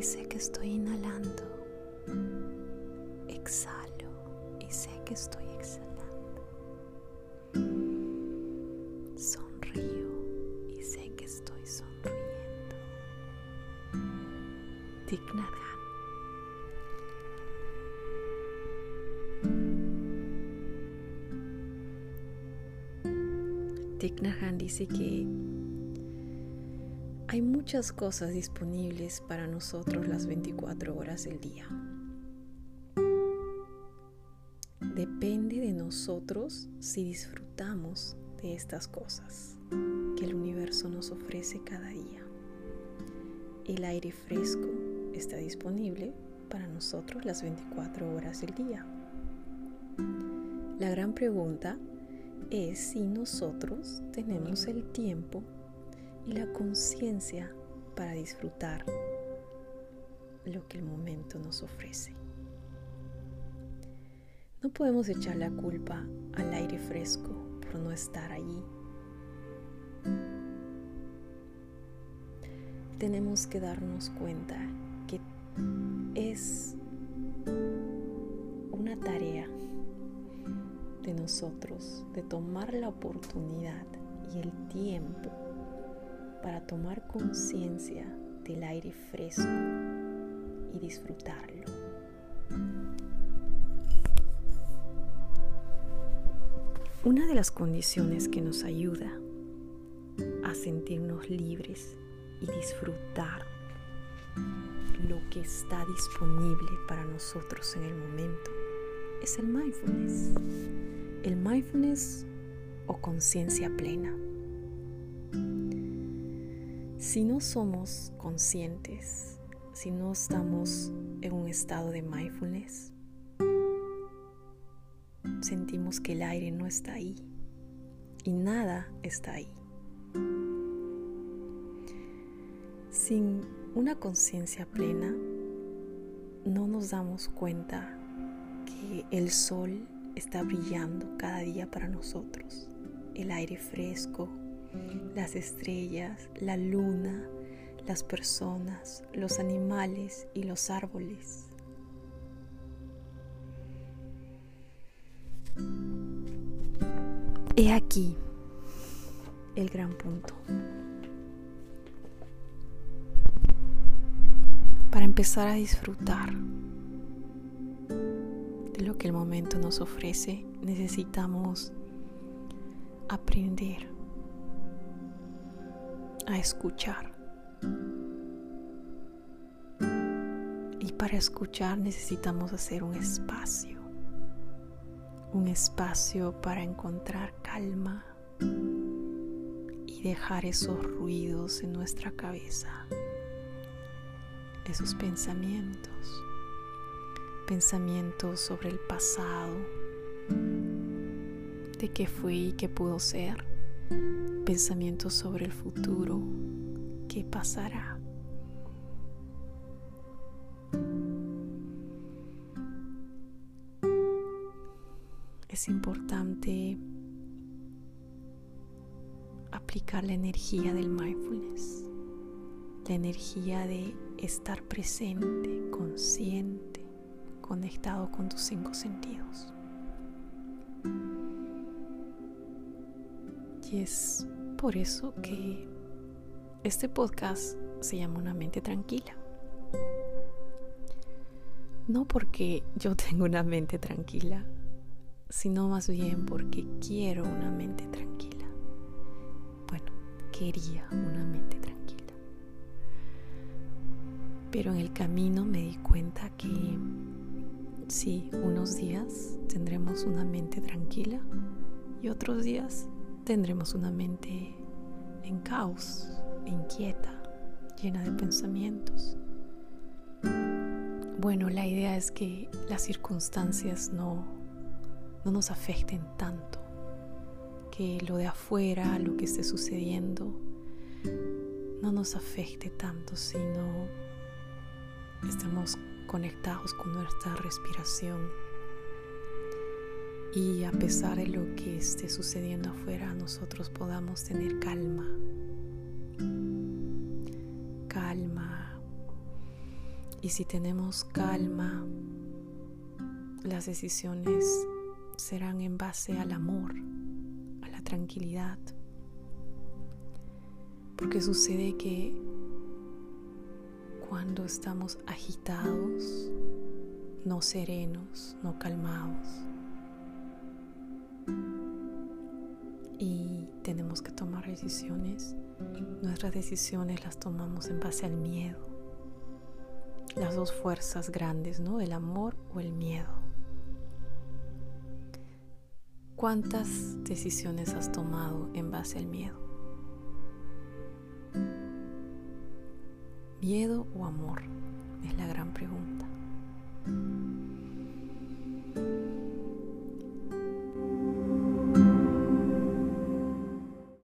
y sé que estoy inhalando. Exhalo y sé que estoy exhalando. Sonrío y sé que estoy sonriendo. Dignadad. Thich dice que hay muchas cosas disponibles para nosotros las 24 horas del día. Depende de nosotros si disfrutamos de estas cosas que el universo nos ofrece cada día. El aire fresco está disponible para nosotros las 24 horas del día. La gran pregunta es si nosotros tenemos el tiempo y la conciencia para disfrutar lo que el momento nos ofrece. No podemos echar la culpa al aire fresco por no estar allí. Tenemos que darnos cuenta que es una tarea de nosotros de tomar la oportunidad y el tiempo para tomar conciencia del aire fresco y disfrutarlo. Una de las condiciones que nos ayuda a sentirnos libres y disfrutar lo que está disponible para nosotros en el momento es el mindfulness. El mindfulness o conciencia plena. Si no somos conscientes, si no estamos en un estado de mindfulness, sentimos que el aire no está ahí y nada está ahí. Sin una conciencia plena, no nos damos cuenta que el sol está brillando cada día para nosotros, el aire fresco, las estrellas, la luna, las personas, los animales y los árboles. He aquí el gran punto. Para empezar a disfrutar de lo que el momento nos ofrece, necesitamos aprender a escuchar. Y para escuchar necesitamos hacer un espacio, un espacio para encontrar calma y dejar esos ruidos en nuestra cabeza, esos pensamientos, pensamientos sobre el pasado, de qué fui y qué pudo ser pensamientos sobre el futuro, qué pasará. Es importante aplicar la energía del mindfulness, la energía de estar presente, consciente, conectado con tus cinco sentidos. Y es por eso que este podcast se llama Una mente tranquila. No porque yo tengo una mente tranquila, sino más bien porque quiero una mente tranquila. Bueno, quería una mente tranquila. Pero en el camino me di cuenta que sí, unos días tendremos una mente tranquila y otros días tendremos una mente en caos, inquieta, llena de pensamientos. Bueno, la idea es que las circunstancias no, no nos afecten tanto, que lo de afuera, lo que esté sucediendo, no nos afecte tanto, sino estemos conectados con nuestra respiración y a pesar de lo que esté sucediendo afuera, nosotros podamos tener calma. Calma. Y si tenemos calma, las decisiones serán en base al amor, a la tranquilidad. Porque sucede que cuando estamos agitados, no serenos, no calmados, decisiones, nuestras decisiones las tomamos en base al miedo. Las dos fuerzas grandes, ¿no? El amor o el miedo. ¿Cuántas decisiones has tomado en base al miedo? ¿Miedo o amor? Es la gran pregunta.